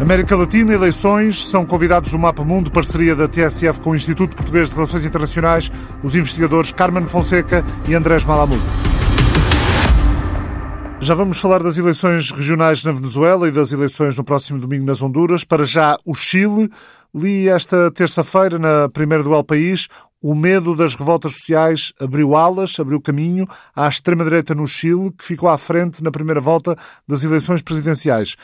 América Latina, eleições, são convidados do Mapa Mundo, parceria da TSF com o Instituto Português de Relações Internacionais, os investigadores Carmen Fonseca e Andrés Malamud. Já vamos falar das eleições regionais na Venezuela e das eleições no próximo domingo nas Honduras. Para já, o Chile. Li esta terça-feira, na primeira do El País, o medo das revoltas sociais abriu alas, abriu caminho à extrema-direita no Chile, que ficou à frente na primeira volta das eleições presidenciais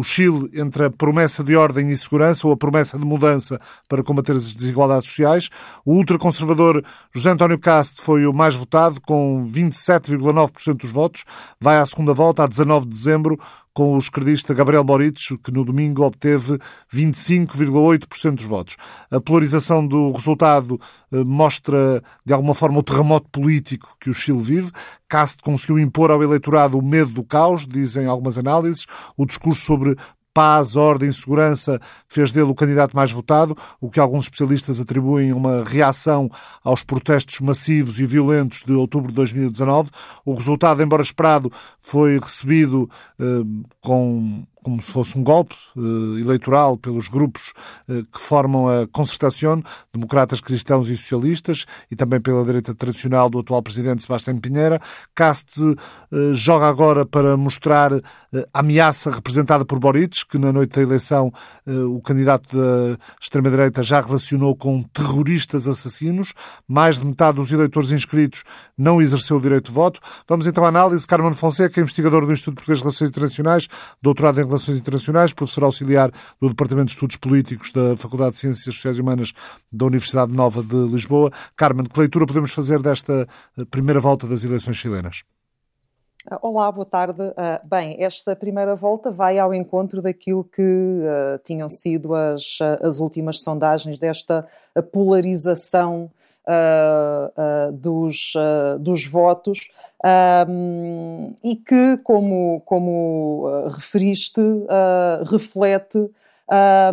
o Chile entre a promessa de ordem e segurança ou a promessa de mudança para combater as desigualdades sociais. O ultraconservador José António Cast foi o mais votado, com 27,9% dos votos. Vai à segunda volta, a 19 de dezembro, com o esquerdista Gabriel Boric, que no domingo obteve 25,8% dos votos. A polarização do resultado eh, mostra, de alguma forma, o terremoto político que o Chile vive. Cast conseguiu impor ao eleitorado o medo do caos, dizem algumas análises. O discurso sobre paz, ordem segurança fez dele o candidato mais votado, o que alguns especialistas atribuem uma reação aos protestos massivos e violentos de outubro de 2019. O resultado, embora esperado, foi recebido eh, com como se fosse um golpe uh, eleitoral pelos grupos uh, que formam a Concertação, democratas, cristãos e socialistas, e também pela direita tradicional do atual presidente Sebastião Pinheira. Caste uh, joga agora para mostrar a ameaça representada por Boric, que na noite da eleição o candidato da extrema-direita já relacionou com terroristas assassinos. Mais de metade dos eleitores inscritos não exerceu o direito de voto. Vamos então à análise. Carmen Fonseca, investigador do Instituto Português de Relações Internacionais, doutorado em Relações Internacionais, professor auxiliar do Departamento de Estudos Políticos da Faculdade de Ciências Sociais e Humanas da Universidade Nova de Lisboa. Carmen, que leitura podemos fazer desta eh, primeira volta das eleições chilenas? Olá, boa tarde. Uh, bem, esta primeira volta vai ao encontro daquilo que uh, tinham sido as, as últimas sondagens desta polarização uh, dos, dos votos um, e que, como, como referiste, reflete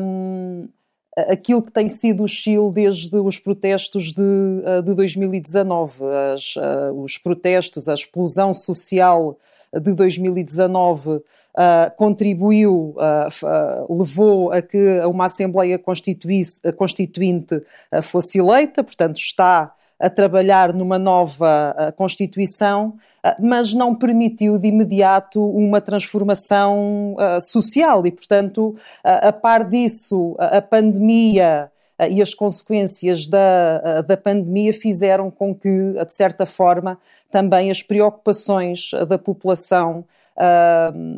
um, aquilo que tem sido o Chile desde os protestos de, de 2019. As, os protestos, a explosão social de 2019 Uh, contribuiu, uh, uh, levou a que uma Assembleia Constituinte fosse eleita, portanto, está a trabalhar numa nova Constituição, mas não permitiu de imediato uma transformação social e, portanto, a par disso, a pandemia e as consequências da, da pandemia fizeram com que, de certa forma, também as preocupações da população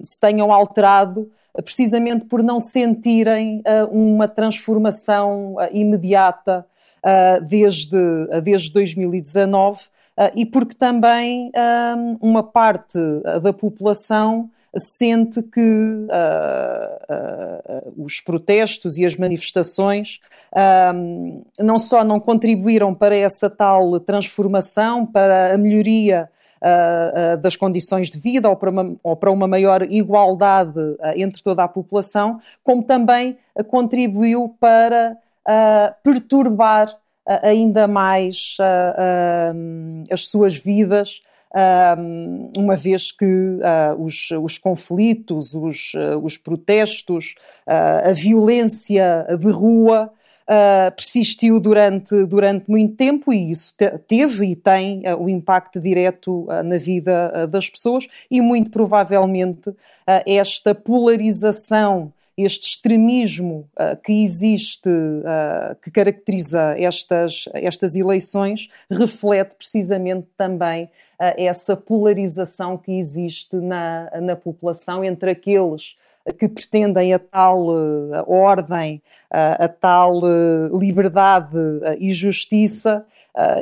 se tenham alterado precisamente por não sentirem uma transformação imediata uh, desde, desde 2019 uh, e porque também uma parte da população sente que uh, uh, os protestos e as manifestações não só não contribuíram para essa tal transformação, para a melhoria das condições de vida ou para, uma, ou para uma maior igualdade entre toda a população, como também contribuiu para perturbar ainda mais as suas vidas, uma vez que os, os conflitos, os, os protestos, a violência de rua Uh, persistiu durante, durante muito tempo e isso teve e tem uh, o impacto direto uh, na vida das pessoas e muito provavelmente esta polarização este extremismo uh, que existe, uh, que caracteriza estas, estas eleições, reflete precisamente também uh, essa polarização que existe na, na população entre aqueles que pretendem a tal ordem, a tal liberdade e justiça.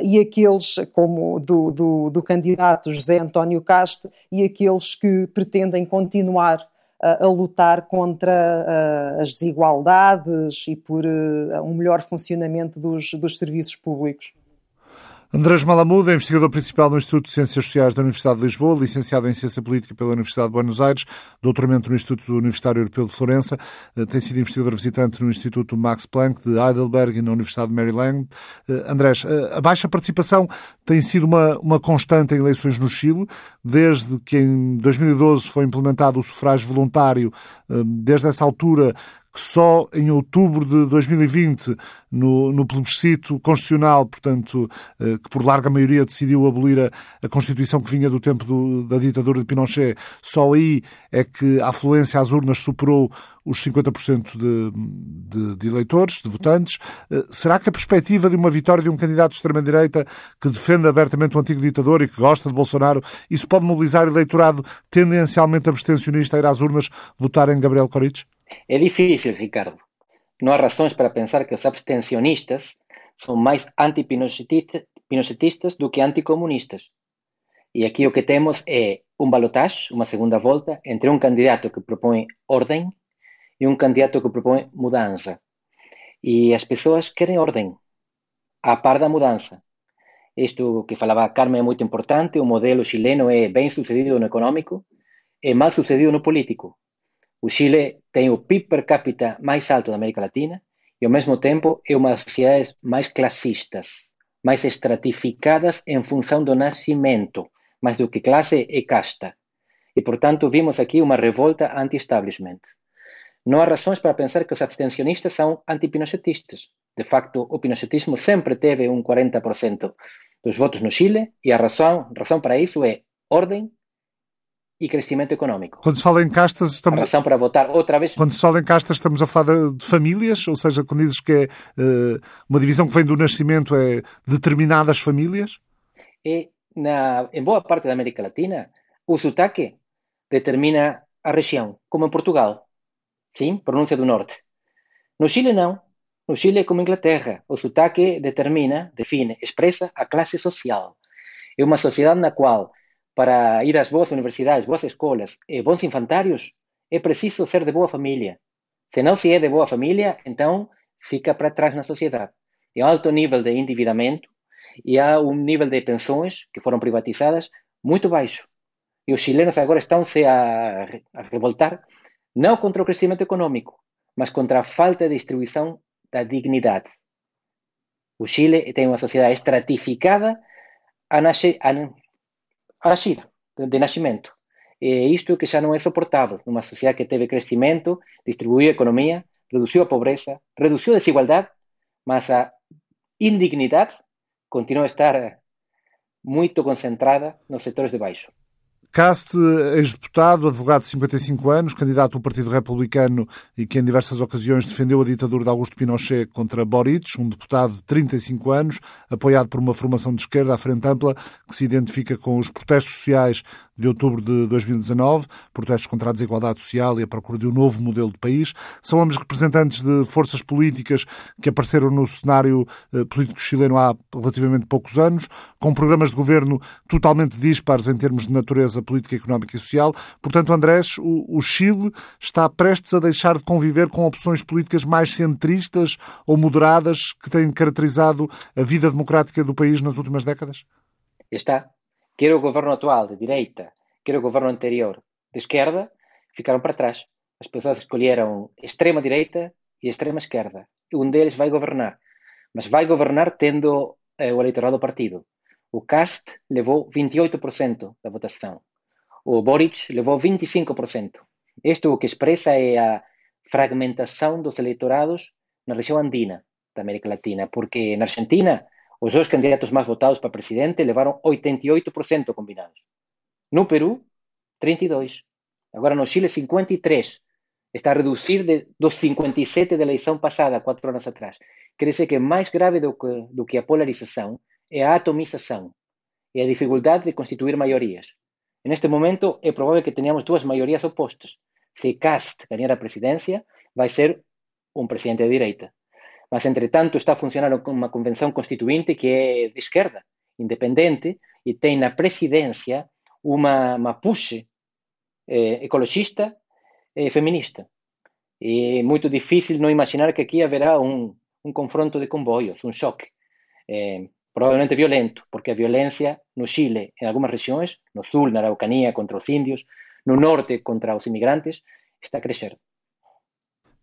E aqueles, como do, do, do, candidato José António Castro, e aqueles que pretendem continuar a, lutar contra as desigualdades e por um melhor funcionamento dos, dos serviços públicos. Andrés Malamuda, investigador principal no Instituto de Ciências Sociais da Universidade de Lisboa, licenciado em Ciência Política pela Universidade de Buenos Aires, doutoramento no Instituto Universitário Europeu de Florença, eh, tem sido investigador visitante no Instituto Max Planck de Heidelberg e na Universidade de Maryland. Eh, Andrés, eh, a baixa participação tem sido uma, uma constante em eleições no Chile, desde que em 2012 foi implementado o sufrágio voluntário, desde essa altura que só em outubro de 2020, no, no plebiscito constitucional, portanto, eh, que por larga maioria decidiu abolir a, a Constituição que vinha do tempo do, da ditadura de Pinochet, só aí é que a afluência às urnas superou os 50% de, de, de, eleitores, de votantes. Eh, será que a perspectiva de uma vitória de um candidato de extrema-direita que defende abertamente o antigo ditador e que gosta de Bolsonaro, isso pode mobilizar eleitorado tendencialmente abstencionista a ir às urnas votar em Gabriel Coric? É difícil, Ricardo. Não há razões para pensar que os abstencionistas são mais antipinocetistas do que anticomunistas. E aqui o que temos é um balotage, uma segunda volta, entre um candidato que propõe ordem e um candidato que propõe mudança. E as pessoas querem ordem, a par da mudança. Isto que falava Carmen é muito importante, o modelo chileno é bem sucedido no econômico, é mal sucedido no político. O Chile tem o PIB per capita mais alto da América Latina e, ao mesmo tempo, é uma das sociedades mais classistas, mais estratificadas em função do nascimento, mais do que classe e casta. E, portanto, vimos aqui uma revolta anti-establishment. Não há razões para pensar que os abstencionistas são antipinocetistas. De facto, o pinocetismo sempre teve um 40% dos votos no Chile e a razão, razão para isso é ordem e crescimento econômico. Quando se fala em castas, estamos. A razão para votar outra vez. Quando se fala em castas, estamos a falar de, famílias, ou seja, quando dizes que é uh, uma divisão que vem do nascimento, é determinadas famílias? E na, em boa parte da América Latina, o sotaque determina a região, como em Portugal. Sim, pronúncia do norte. No Chile, não. No Chile é como Inglaterra. O sotaque determina, define, expressa a classe social. É uma sociedade na qual para ir ás boas universidades, boas escolas e bons infantários, é preciso ser de boa família. Se não se é de boa família, então fica para trás na sociedade. E há um alto nível de endividamento e há um nível de pensões que foram privatizadas muito baixo. E os chilenos agora estão-se a, a revoltar, não contra o crescimento econômico, mas contra a falta de distribuição da dignidade. O Chile tem uma sociedade estratificada a, nascer, a agir de nascimento. E isto que xa non é soportável numa sociedade que teve crecimento, distribuiu a economía, reduciu a pobreza, reduciu a desigualdade, mas a indignidade continua a estar moito concentrada nos sectores de baixo. Caste, ex-deputado, advogado de 55 anos, candidato do Partido Republicano e que em diversas ocasiões defendeu a ditadura de Augusto Pinochet contra Boric, um deputado de 35 anos, apoiado por uma formação de esquerda à frente ampla, que se identifica com os protestos sociais de outubro de 2019, protestos contra a desigualdade social e a procura de um novo modelo de país. São ambos representantes de forças políticas que apareceram no cenário eh, político chileno há relativamente poucos anos, com programas de governo totalmente dispares em termos de natureza política, económica e social. Portanto, Andrés, o, Chile está prestes a deixar de conviver com opções políticas mais centristas ou moderadas que têm caracterizado a vida democrática do país nas últimas décadas? Está quer o governo atual de direita, quer o governo anterior de esquerda, ficaram para trás. As pessoas escolheram extrema direita e extrema esquerda. Um deles vai governar, mas vai governar tendo eh, o eleitorado do partido. O Cast levou 28% da votação. O Boric levou 25%. Isto o que expressa é a fragmentação dos eleitorados na região andina da América Latina, porque na Argentina os dois candidatos mais votados para presidente levaram 88% combinados. No Peru, 32%. Agora no Chile, 53%. Está a reduzir de, dos 57 da eleição passada, quatro anos atrás. Quer dizer que mais grave do que, do que a polarização é a atomização e a dificuldade de constituir maiorias. Neste momento, é provável que tenhamos duas maiorias opostas. Se Cast ganhar a presidência, vai ser um presidente de direita. Mas, entretanto, está funcionando como uma convenção constituinte que é de esquerda, independente, e tem na presidência uma, puxe eh, ecologista e feminista. E é muito difícil não imaginar que aqui haverá um, um confronto de comboios, um choque. Eh, provavelmente violento, porque a violência no Chile, em algumas regiões, no sul, na Araucanía, contra os índios, no norte, contra os imigrantes, está a crescer.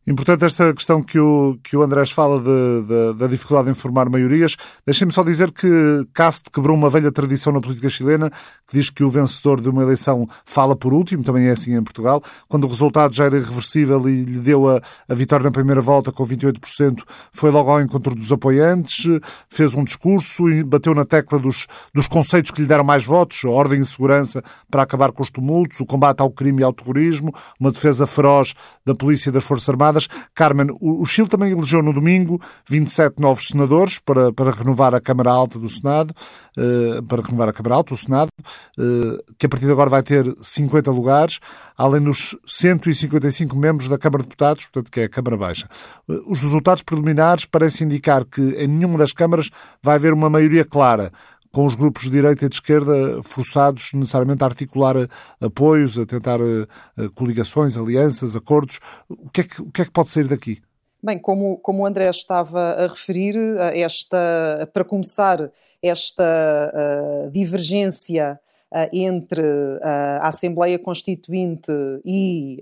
Importante esta questão que o, que o Andrés fala de, de, da dificuldade em formar maiorias. Deixem-me só dizer que Cast quebrou uma velha tradição na política chilena que diz que o vencedor de uma eleição fala por último, também é assim em Portugal. Quando o resultado já era irreversível e lhe deu a, a vitória na primeira volta com 28%, foi logo ao encontro dos apoiantes, fez um discurso e bateu na tecla dos, dos conceitos que lhe deram mais votos, a ordem e segurança para acabar com os tumultos, o combate ao crime e ao terrorismo, uma defesa feroz da polícia e das Forças Armadas, Carmen, o Chile também elegeu no domingo 27 novos senadores para, para renovar a Câmara Alta do Senado, uh, para renovar a Câmara Alta, o Senado, uh, que a partir de agora vai ter 50 lugares, além dos 155 membros da Câmara de Deputados, portanto, que é a Câmara Baixa. Uh, os resultados preliminares parecem indicar que em nenhuma das câmaras vai haver uma maioria clara com os grupos de direita e de esquerda forçados necessariamente a articular eh, apoios, a tentar eh, eh, coligações, alianças, acordos. O que é que, que, é que pode sair daqui? Bem, como, como o André estava a referir, esta, para começar, esta uh, divergência entre uh, a Assembleia Constituinte e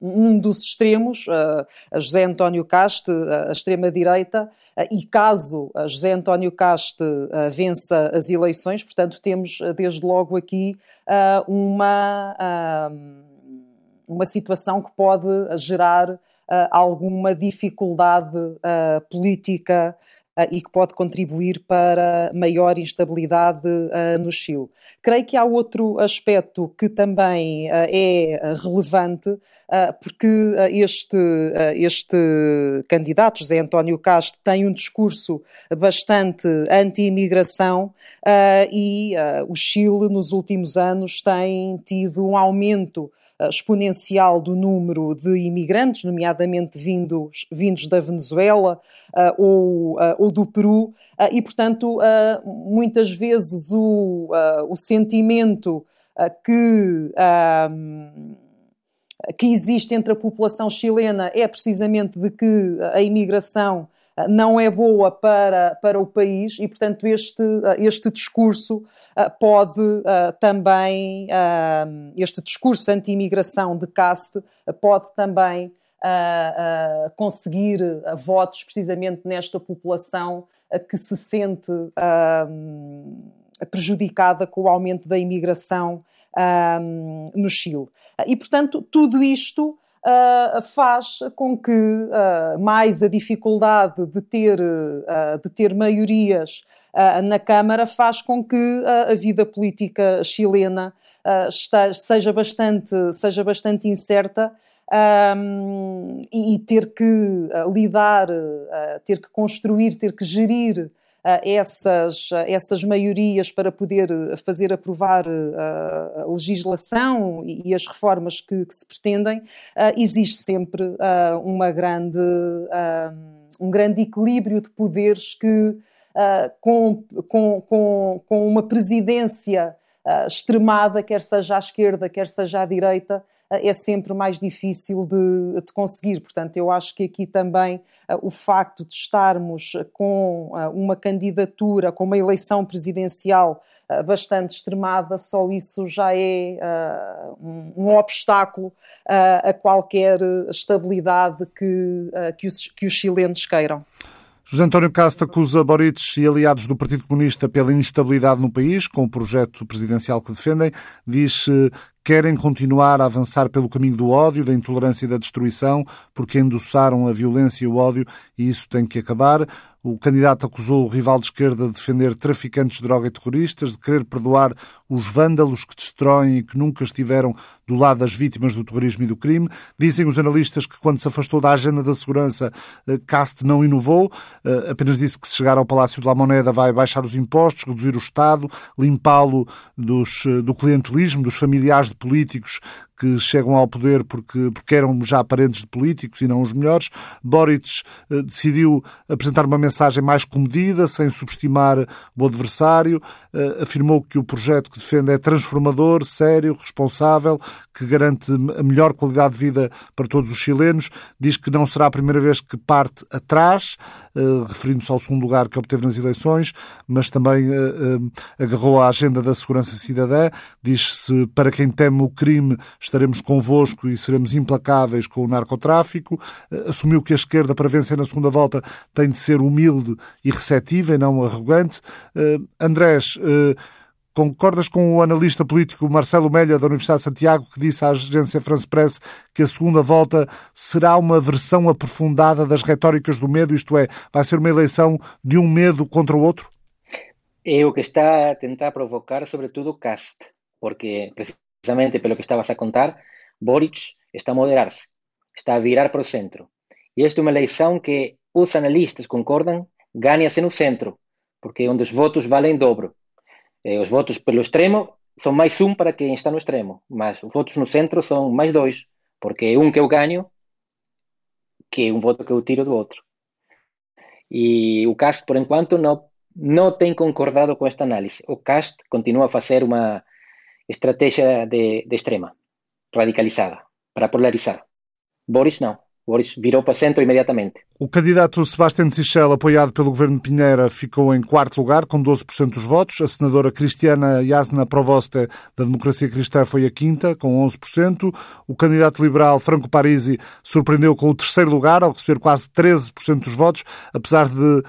um dos extremos, José António Caste, a extrema-direita, e caso José António Caste vença as eleições, portanto, temos desde logo aqui uma, uma situação que pode gerar alguma dificuldade política e que pode contribuir para maior instabilidade uh, no Chile. Creio que há outro aspecto que também uh, é relevante, porque este, este candidato, José António Castro, tem um discurso bastante anti-imigração e o Chile, nos últimos anos, tem tido um aumento exponencial do número de imigrantes, nomeadamente vindos, vindos da Venezuela uh, ou, uh, ou, do Peru, e, portanto, muitas vezes o, o sentimento que. que existe entre a população chilena é precisamente de que a imigração não é boa para, para o país e, portanto, este, este discurso ah, pode ah, também, ah, este discurso anti-imigração de caste pode também conseguir votos precisamente nesta população que se sente prejudicada com o aumento da imigração no Chile. E, portanto, tudo isto uh, faz com que uh, mais a dificuldade de ter, uh, de ter maiorias na Câmara faz com que a vida política chilena seja, bastante, seja bastante incerta. Um, e, e, ter que lidar, ter que construir, ter que gerir essas, essas maiorias para poder fazer aprovar a legislação e as reformas que, que se pretendem, existe sempre uma grande, um grande equilíbrio de poderes que, com, com, com uma presidência extremada, quer seja à esquerda, quer seja à direita, é sempre mais difícil de, de, conseguir. Portanto, eu acho que aqui também uh, o facto de estarmos com uh, uma candidatura, com uma eleição presidencial uh, bastante extremada, só isso já é um, um, obstáculo a qualquer estabilidade que, que os, que os chilenos queiram. José António Casta acusa Boric e aliados do Partido Comunista pela instabilidade no país, com o projeto presidencial que defendem. Diz querem continuar a avançar pelo caminho do ódio, da intolerância e da destruição, porque endossaram a violência e o ódio e isso tem que acabar. O candidato acusou o rival de esquerda de defender traficantes de droga e terroristas, de querer perdoar os vândalos que destroem e que nunca estiveram do lado das vítimas do terrorismo e do crime. Dizem os analistas que, quando se afastou da agenda da segurança, eh, Cast não inovou, eh, apenas disse que se chegar ao Palácio de La Moneda vai baixar os impostos, reduzir o Estado, limpá-lo eh, do clientelismo, dos familiares de políticos que chegam ao poder porque, porque eram já parentes de políticos e não os melhores. Boric eh, decidiu apresentar uma mensagem mais comedida, sem subestimar o adversário. Eh, afirmou que o projeto que defende é transformador, sério, responsável, que garante a melhor qualidade de vida para todos os chilenos. Diz que não será a primeira vez que parte atrás, eh, referindo-se ao segundo lugar que obteve nas eleições, mas também agarrou a agenda da segurança cidadã. Diz-se para quem teme o crime estaremos convosco e seremos implacáveis com o narcotráfico. Eh, assumiu que a esquerda, para vencer na segunda volta, tem de ser humilde e receptiva e não arrogante. Andrés, Concordas com o analista político Marcelo Melha, da Universidade de Santiago, que disse à agência France Press que a segunda volta será uma versão aprofundada das retóricas do medo, isto é, vai ser uma eleição de um medo contra o outro? É o que está a tentar provocar, sobretudo, Cast, porque, precisamente pelo que estavas a contar, Boric está a moderar-se, está a virar para o centro. E esta é uma eleição que os analistas concordam ganha-se no centro, porque é onde os votos valem dobro. Eh, os votos pelo extremo son máis un para quem está no extremo, mas os votos no centro son máis dois, porque é un que eu gaño que un voto que eu tiro do outro. E o CAST, por enquanto, non, non ten concordado con esta análise. O CAST continúa a facer unha estrategia de, de extrema, radicalizada, para polarizar. Boris non. Boris virou para centro imediatamente. O candidato Sebastião Sichel, apoiado pelo governo de Pinheira, ficou em quarto lugar, com 12% dos votos. A senadora Cristiana Jasna Provoste, da Democracia Cristã, foi a quinta, com 11%. O candidato liberal Franco Parisi surpreendeu com o terceiro lugar, ao receber quase 13% dos votos, apesar de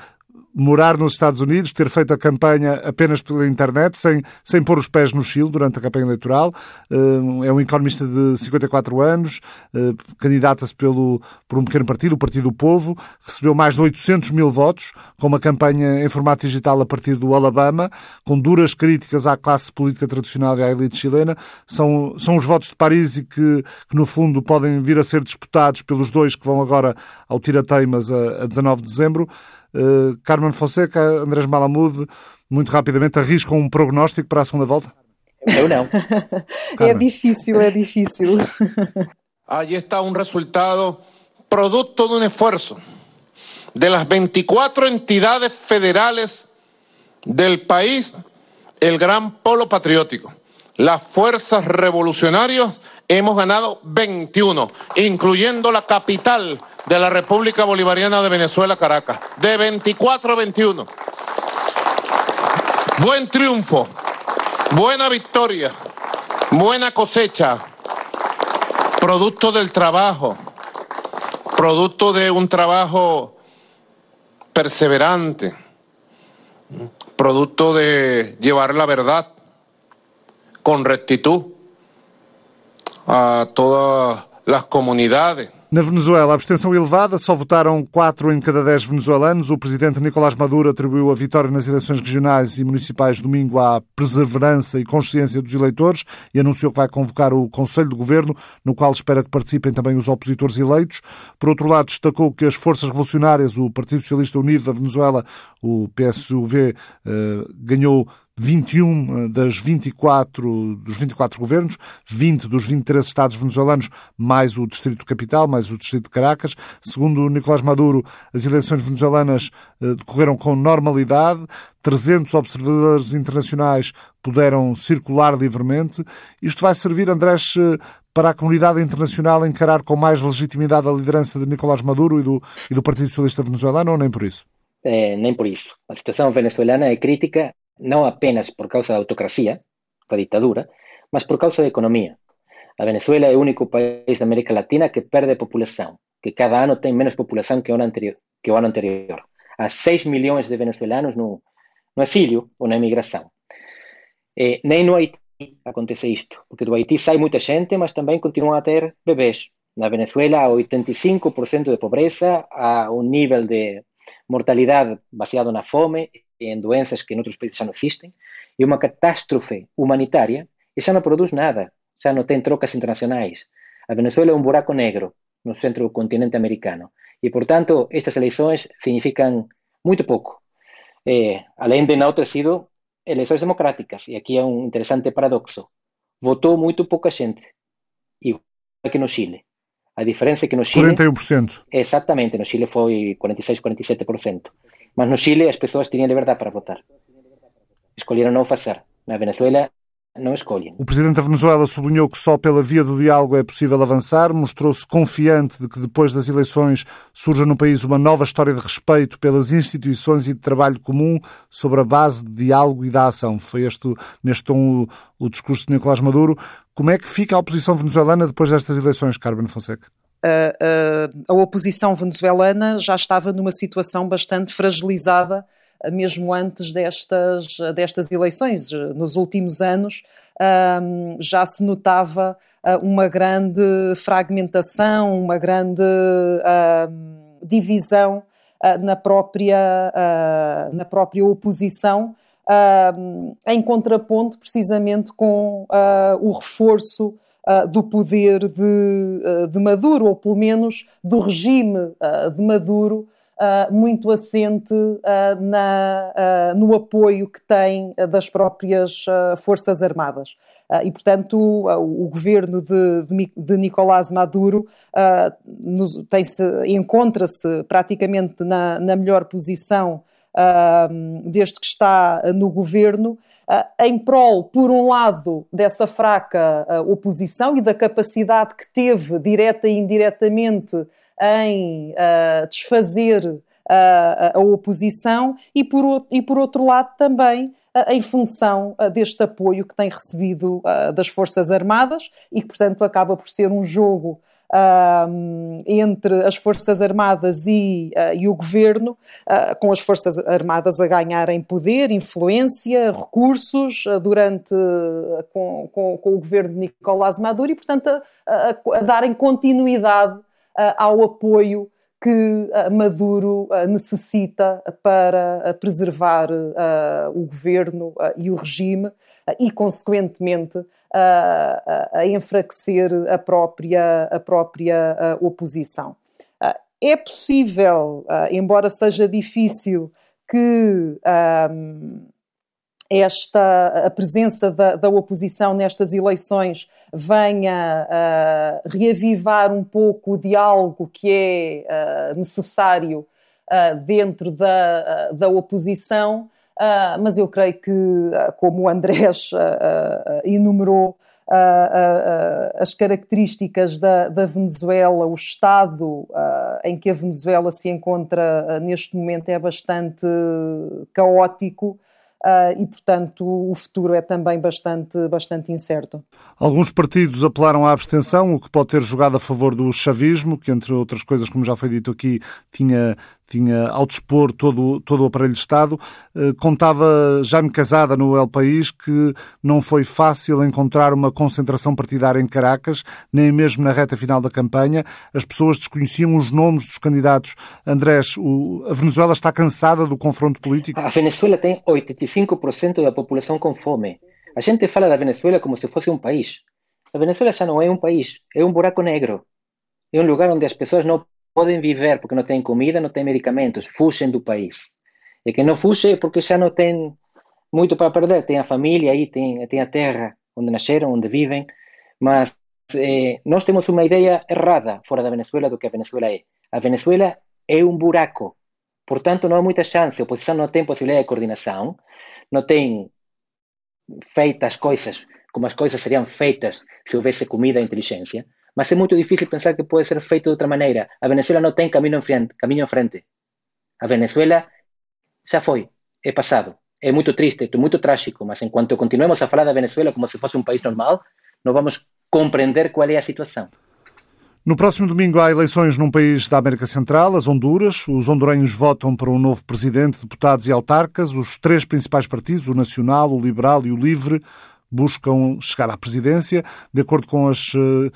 morar nos Estados Unidos, ter feito a campanha apenas pela internet, sem, sem pôr os pés no Chile durante a campanha eleitoral. Eh, é um economista de 54 anos, eh, candidata-se pelo, por um pequeno partido, o Partido do Povo, recebeu mais de 800 mil votos, com uma campanha em formato digital a partir do Alabama, com duras críticas à classe política tradicional e à elite chilena. São, são os votos de Paris e que, que, no fundo, podem vir a ser disputados pelos dois que vão agora ao Tirateimas a, a 19 de dezembro. Uh, Carmen Fonseca, Andrés Malamud, muito rapidamente, arriscam um prognóstico para a segunda volta? Eu não. é difícil, é difícil. Aí está um resultado producto de um esforço de las 24 entidades federales del país, el gran polo patriótico, las fuerzas revolucionarias, hemos ganado 21, incluyendo la capital de la República Bolivariana de Venezuela, Caracas, de 24 a 21. Buen triunfo, buena victoria, buena cosecha, producto del trabajo, producto de un trabajo perseverante, producto de llevar la verdad con rectitud a todas las comunidades Na Venezuela, a abstenção elevada, só votaram 4 em cada 10 venezuelanos. O presidente Nicolás Maduro atribuiu a vitória nas eleições regionais e municipais domingo à perseverança e consciência dos eleitores e anunciou que vai convocar o Conselho de Governo, no qual espera que participem também os opositores eleitos. Por outro lado, destacou que as forças revolucionárias, o Partido Socialista Unido da Venezuela, o PSUV, eh, ganhou 21 eh, das 24, dos 24 governos, 20 dos 23 estados venezuelanos, mais o Distrito Capital, mais o Distrito de Caracas. Segundo Nicolás Maduro, as eleições venezuelanas eh, decorreram com normalidade, 300 observadores internacionais puderam circular livremente. Isto vai servir, Andrés, eh, para a comunidade internacional encarar com mais legitimidade a liderança de Nicolás Maduro e do, e do Partido Socialista Venezuelano ou nem por isso? É, nem por isso. A situação venezuelana é crítica non apenas por causa da autocracia, da ditadura, mas por causa da economía. A Venezuela é o único país da América Latina que perde populación, que cada ano ten menos populación que o ano anterior. Que o ano anterior. Há 6 millóns de venezuelanos no, no exilio ou na emigración. Eh, nem no Haití acontece isto, porque do Haití sai moita xente, mas tamén continúa a ter bebés. Na Venezuela, 85% de pobreza, a un nivel de mortalidade baseado na fome en doenças que noutros países xa non existen, e unha catástrofe humanitaria, e xa non produz nada, xa non ten trocas internacionais. A Venezuela é un buraco negro no centro do continente americano. E, por tanto, estas eleições significan moito pouco. Eh, além de non ter sido eleições democráticas, e aquí é un interesante paradoxo. Votou moito pouca xente, igual que no Chile. A diferença é que no Chile... 41%. Exactamente, no Chile foi 46, 47%. Mas no Chile as persoas tiñan liberdade para votar. Escolheram non facer. Na Venezuela não escolhem. O presidente da Venezuela sublinhou que só pela via do diálogo é possível avançar, mostrou-se confiante de que depois das eleições surja no país uma nova história de respeito pelas instituições e de trabalho comum sobre a base de diálogo e da ação. Foi este, neste tom, o, o discurso de Nicolás Maduro. Como é que fica a oposição venezuelana depois destas eleições, Carmen Fonseca? A oposição venezuelana já estava numa situação bastante fragilizada mesmo antes destas, destas eleições. Nos últimos anos já se notava uma grande fragmentação, uma grande divisão uh, na, própria, uh, na própria oposição, uh, em contraponto precisamente com o reforço do poder de, de, Maduro, ou pelo menos do regime de Maduro, muito assente na, no apoio que tem das próprias Forças Armadas. Uh, e, portanto, uh, o governo de, de, de Nicolás Maduro uh, encontra-se praticamente na, na, melhor posição desde que está no governo. Em prol, por um lado, dessa fraca oposição e da capacidade que teve, direta e indiretamente, em desfazer a, a oposição, e por, e por outro lado também em função deste apoio que tem recebido das Forças Armadas e que, portanto, acaba por ser um jogo entre as Forças Armadas e, uh, e o Governo, uh, com as Forças Armadas a ganharem poder, influência, recursos uh, durante com, com, com, o governo de Nicolás Maduro e, portanto, a, a, a darem continuidade ao apoio que Maduro necessita para preservar o governo e o regime e, consequentemente, a enfraquecer a própria, a própria oposição. É possível, embora seja difícil, que esta a presença da, da, oposição nestas eleições venha uh, reavivar um pouco o diálogo que é uh, necessário uh, dentro da, da oposição, mas eu creio que, como o Andrés enumerou, as características da, da, Venezuela, o estado em que a Venezuela se encontra neste momento é bastante caótico uh, e, portanto, o futuro é também bastante, bastante incerto. Alguns partidos apelaram à abstenção, o que pode ter jogado a favor do chavismo, que, entre outras coisas, como já foi dito aqui, tinha tinha ao dispor todo, todo o aparelho de Estado. Eh, contava Jaime Casada no El País que não foi fácil encontrar uma concentração partidária em Caracas, nem mesmo na reta final da campanha. As pessoas desconheciam os nomes dos candidatos. Andrés, o, a Venezuela está cansada do confronto político? A Venezuela tem 85% da população com fome. A gente fala da Venezuela como se fosse um país. A Venezuela já não é um país, é um buraco negro. É um lugar onde as pessoas não podem viver porque não têm comida, não têm medicamentos, fugem do país. E quem não fuge é porque já não tem muito para perder, tem a família aí, tem, tem a terra onde nasceram, onde vivem, mas eh, nós temos uma ideia errada fora da Venezuela do que a Venezuela é. A Venezuela é um buraco, portanto não há muita chance, a oposição não tem possibilidade de coordenação, não tem feitas coisas como as coisas seriam feitas se houvesse comida e inteligência, mas é muito difícil pensar que pode ser feito de outra maneira. A Venezuela não tem caminho em frente. A Venezuela já foi, é passado. É muito triste, é muito trágico, mas enquanto continuemos a falar da Venezuela como se fosse um país normal, não vamos compreender qual é a situação. No próximo domingo há eleições num país da América Central, as Honduras. Os hondurenhos votam para um novo presidente, deputados e autarcas. Os três principais partidos, o Nacional, o Liberal e o Livre, buscam chegar à presidência. De acordo com as eh,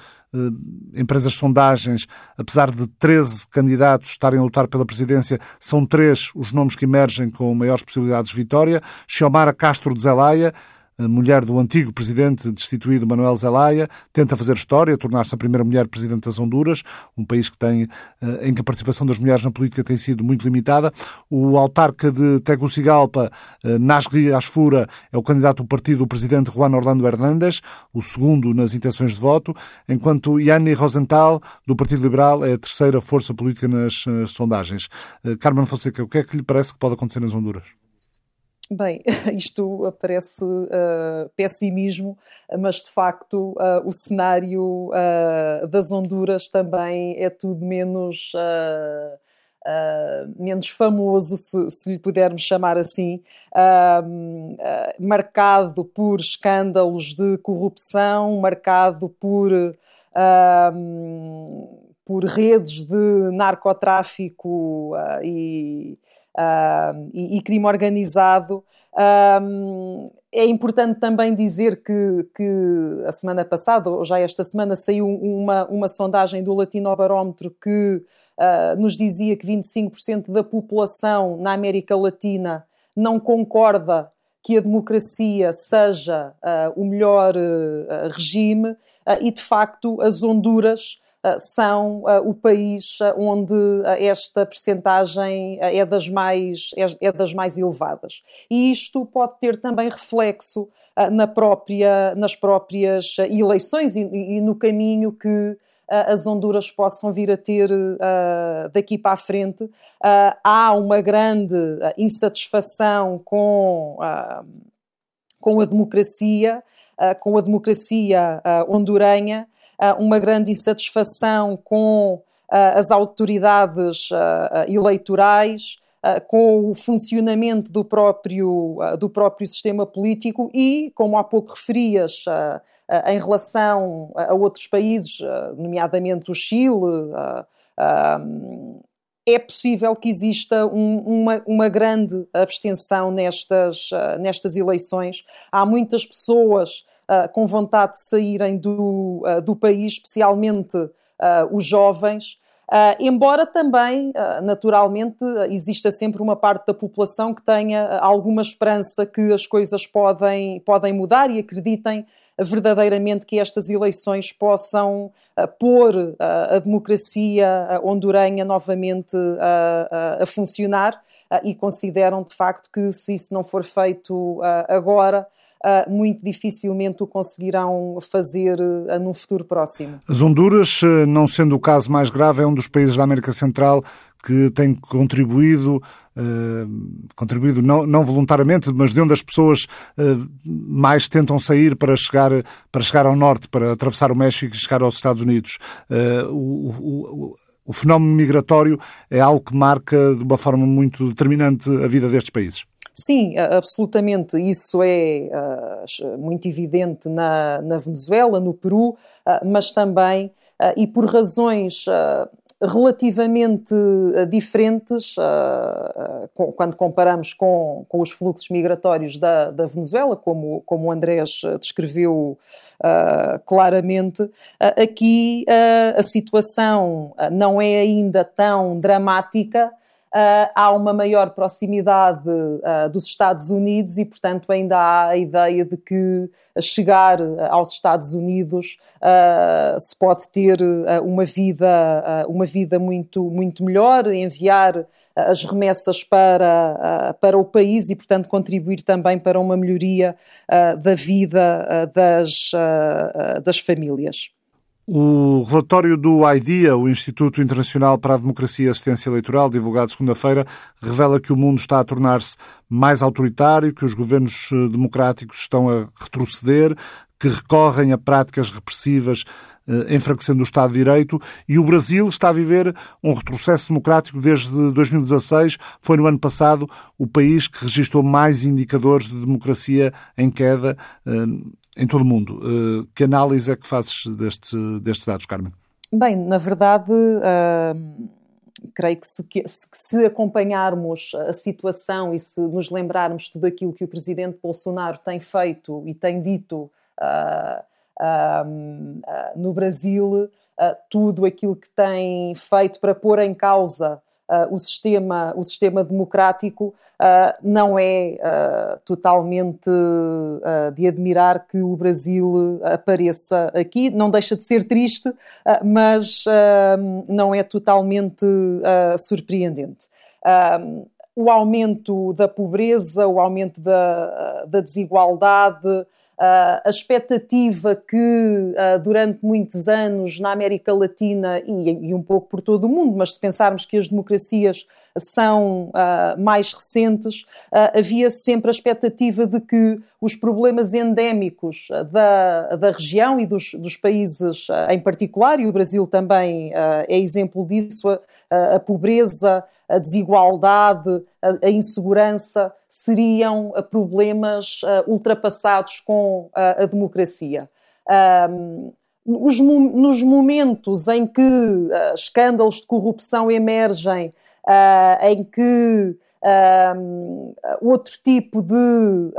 empresas de sondagens, apesar de 13 candidatos estarem a lutar pela presidência, são três os nomes que emergem com maiores possibilidades de vitória. Xiomara Castro de Zelaya, mulher do antigo presidente destituído Manuel Zelaya, tenta fazer história, tornar-se a primeira mulher presidente das Honduras, um país que tem, eh, em que a participação das mulheres na política tem sido muito limitada. O autarca de Tegucigalpa, eh, Nasri Asfura, é o candidato do partido do presidente Juan Orlando Hernández, o segundo nas intenções de voto, enquanto Yanni Rosenthal, do Partido Liberal, é a terceira força política nas, nas sondagens. Eh, Carmen Fonseca, o que é que lhe parece que pode acontecer nas Honduras? Bem, isto parece uh, pessimismo, mas de facto uh, o cenário uh, das Honduras também é tudo menos uh, menos famoso, se, se, lhe pudermos chamar assim, uh, marcado por escândalos de corrupção, marcado por, por redes de narcotráfico e, e, e crime organizado. Um, é importante também dizer que, que, a semana passada, ou já esta semana, saiu uma, uma sondagem do Latinobarómetro que uh, nos dizia que 25% da população na América Latina não concorda que a democracia seja uh, o melhor uh, regime e, de facto, as Honduras são ah, o país ah, onde esta percentagem é das, mais, é, é das mais elevadas. E isto pode ter também reflexo na própria, nas próprias eleições e, e no caminho que as Honduras possam vir a ter daqui para a frente. há uma grande insatisfação com, com a democracia, com a democracia honduranha, uma grande insatisfação com as autoridades eleitorais, com o funcionamento do próprio, do próprio sistema político e, como há pouco referias, em relação a outros países, nomeadamente o Chile, é possível que exista um, uma, uma, grande abstenção nestas, nestas eleições. Há muitas pessoas uh, com vontade de saírem do, uh, do país, especialmente uh, os jovens. embora também, naturalmente, exista sempre uma parte da população que tenha alguma esperança que as coisas podem, podem mudar e acreditem verdadeiramente que estas eleições possam uh, pôr uh, a democracia hondurenha novamente uh, a funcionar e consideram de facto que se isso não for feito agora, uh, muito dificilmente o conseguirão fazer uh, num futuro próximo. As Honduras, ah, não sendo o caso mais grave, é um dos países da América Central que tem contribuído, uh, contribuído não, não, voluntariamente, mas de onde as pessoas uh, mais tentam sair para chegar, para chegar ao norte, para atravessar o México e chegar aos Estados Unidos. Uh, o, o, o fenómeno migratório é algo que marca de uma forma muito determinante a vida destes países. Sim, absolutamente. Isso é uh, muito evidente na, na, Venezuela, no Peru, uh, mas também, uh, e por razões relativamente diferentes, quando comparamos com, com, os fluxos migratórios da, da Venezuela, como, como o Andrés descreveu claramente, aqui a situação não é ainda tão dramática. Uh, há uma maior proximidade uh, dos Estados Unidos e, portanto, ainda há a ideia de que chegar aos Estados Unidos uh, se pode ter uma vida, uma vida muito, muito melhor, enviar as remessas para, para o país e, portanto, contribuir também para uma melhoria da vida das, das famílias. O relatório do IDEA, o Instituto Internacional para a Democracia e Assistência Eleitoral, divulgado segunda-feira, revela que o mundo está a tornar-se mais autoritário, que os governos eh, democráticos estão a retroceder, que recorrem a práticas repressivas eh, enfraquecendo o Estado de Direito e o Brasil está a viver um retrocesso democrático desde 2016. Foi no ano passado o país que registrou mais indicadores de democracia em queda eh, em todo o mundo. Uh, que análise é que fazes deste, destes dados, Carmen? Bem, na verdade, uh, creio que se, que se, acompanharmos a situação e se nos lembrarmos tudo aquilo que o presidente Bolsonaro tem feito e tem dito uh, no Brasil, tudo aquilo que tem feito para pôr em causa uh, o, sistema, o sistema democrático uh, não é uh, totalmente de admirar que o Brasil apareça aqui. Não deixa de ser triste, mas não é totalmente surpreendente o aumento da pobreza, o aumento da, da desigualdade, a expectativa que durante muitos anos na América Latina e, e, um pouco por todo o mundo, mas se pensarmos que as democracias são mais recentes, havia sempre a expectativa de que os problemas endémicos da, da região e dos, dos países em particular, e o Brasil também é exemplo disso, a, a pobreza, a desigualdade, a, a insegurança seriam problemas ultrapassados com a, a democracia. Um, os, nos momentos em que escândalos de corrupção emergem, em que uh, outro tipo de, uh,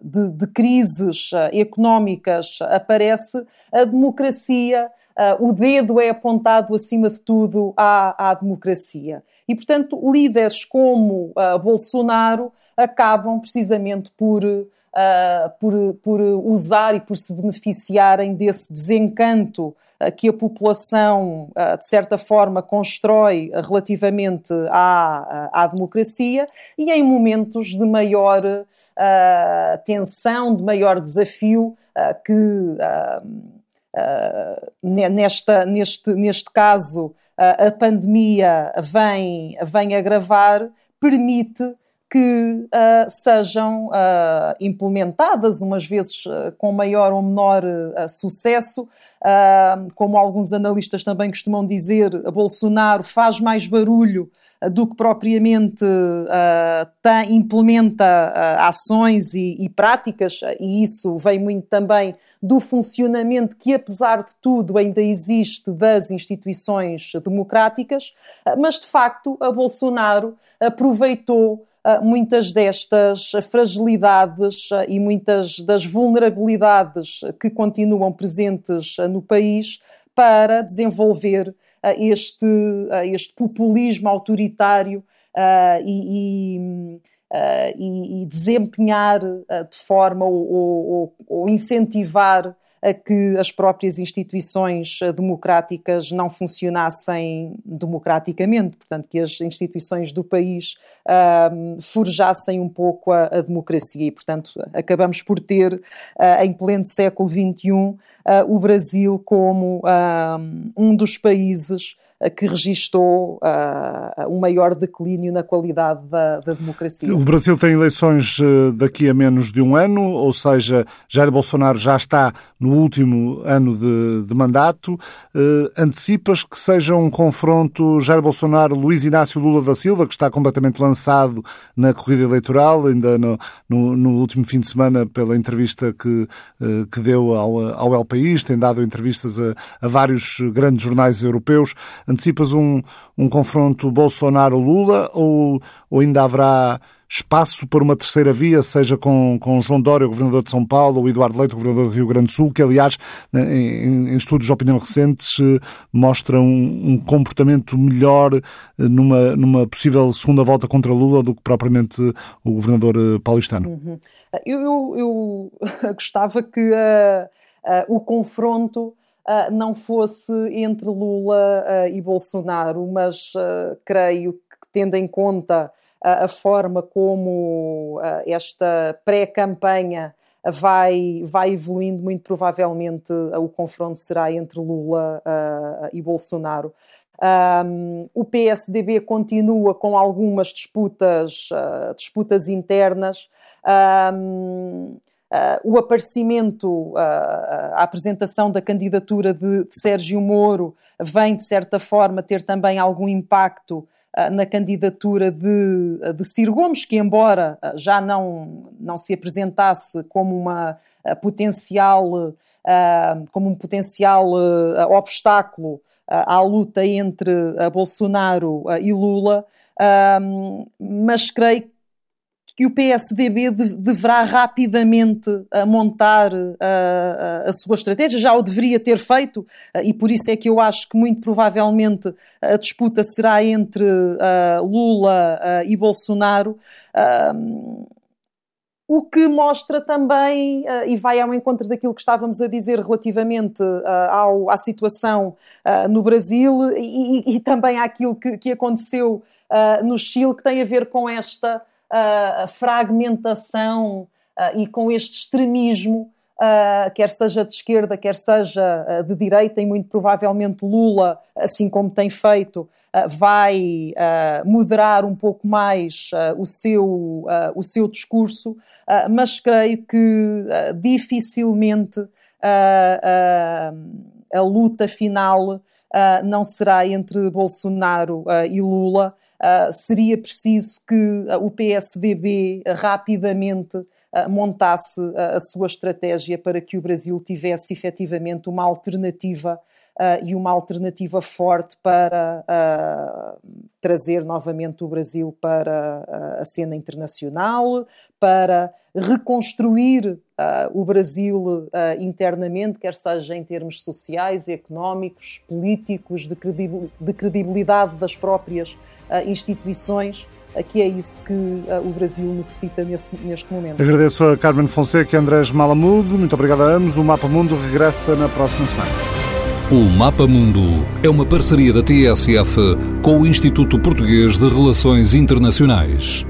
de, de crises económicas aparece, a democracia uh, o dedo é apontado, acima de tudo, à, à democracia. E, portanto, líderes como uh, Bolsonaro acabam precisamente por, uh, por, por usar e por se beneficiarem desse desencanto que a população, de certa forma, constrói relativamente à, à democracia e em momentos de maior tensão, de maior desafio que Uh, nesta, neste, neste caso, uh, a pandemia vem, vem agravar, permite que uh, sejam implementadas, umas vezes com maior ou menor sucesso. como alguns analistas também costumam dizer, Bolsonaro faz mais barulho do que propriamente uh, tem, implementa uh, ações e, e, práticas, e isso vem muito também do funcionamento que, apesar de tudo, ainda existe das instituições democráticas, uh, mas de facto a Bolsonaro aproveitou muitas destas fragilidades e muitas das vulnerabilidades que continuam presentes no país para desenvolver este, este populismo autoritário e, e e, desempenhar de forma ou, ou, ou, incentivar a que as próprias instituições democráticas não funcionassem democraticamente, portanto, que as instituições do país uh, forjassem um pouco a, a, democracia. E, portanto, acabamos por ter, em pleno século XXI, o Brasil como um dos países que registou uh, um maior declínio na qualidade da, da, democracia. O Brasil tem eleições eh, daqui a menos de um ano, ou seja, Jair Bolsonaro já está no último ano de, de mandato. Uh, antecipas que seja um confronto Jair Bolsonaro-Luiz Inácio Lula da Silva, que está completamente lançado na corrida eleitoral, ainda no, no, no último fim de semana, pela entrevista que, uh, que deu ao, ao El País, tem dado entrevistas a, a vários grandes jornais europeus. Antecipas um, um confronto Bolsonaro-Lula ou, ou ainda haverá espaço para uma terceira via, seja com, com João Dória, governador de São Paulo, ou Eduardo Leite, governador do Rio Grande do Sul, que, aliás, em, em estudos de opinião recentes, eh, mostram um, um, comportamento melhor eh, numa, numa possível segunda volta contra Lula do que propriamente o governador eh, paulistano. Uhum. Eu, eu, eu, gostava que uh, uh, o confronto uh, não fosse entre Lula uh, e Bolsonaro, mas uh, creio que, tendo em conta a forma como esta pré-campanha vai, vai evoluindo, muito provavelmente o confronto será entre Lula e Bolsonaro. Um, o PSDB continua com algumas disputas, disputas internas. Um, Uh, o aparecimento, uh, a apresentação da candidatura de, de, Sérgio Moro vem, de certa forma, ter também algum impacto uh, na candidatura de, de Ciro Gomes, que, embora já não, não se apresentasse como uma potencial, como um potencial obstáculo à luta entre Bolsonaro e Lula, mas creio que o PSDB de, deverá rapidamente uh, montar uh, a sua estratégia, já o deveria ter feito, uh, e por isso é que eu acho que muito provavelmente a disputa será entre Lula e Bolsonaro. O que mostra também, uh, e vai ao encontro daquilo que estávamos a dizer relativamente uh, ao, à situação uh, no Brasil e, e, também àquilo que, que aconteceu no Chile, que tem a ver com esta a fragmentação e com este extremismo, quer seja de esquerda, quer seja de direita, e muito provavelmente Lula, assim como tem feito, vai moderar um pouco mais o, seu, o seu discurso, mas creio que dificilmente a luta final não será entre Bolsonaro e Lula. Seria preciso que o PSDB rapidamente montasse a sua estratégia para que o Brasil tivesse efetivamente uma alternativa uh, e uma alternativa forte para uh, trazer novamente o Brasil para uh, a cena internacional, para reconstruir o Brasil internamente, quer seja em termos sociais, económicos, políticos, de, credibilidade das próprias instituições que é isso que o Brasil necessita nesse, neste momento. Agradeço a Carmen Fonseca e Andrés Malamudo. Muito obrigado a ambos. O Mapa Mundo regressa na próxima semana. O Mapa Mundo é uma parceria da TSF com o Instituto Português de Relações Internacionais.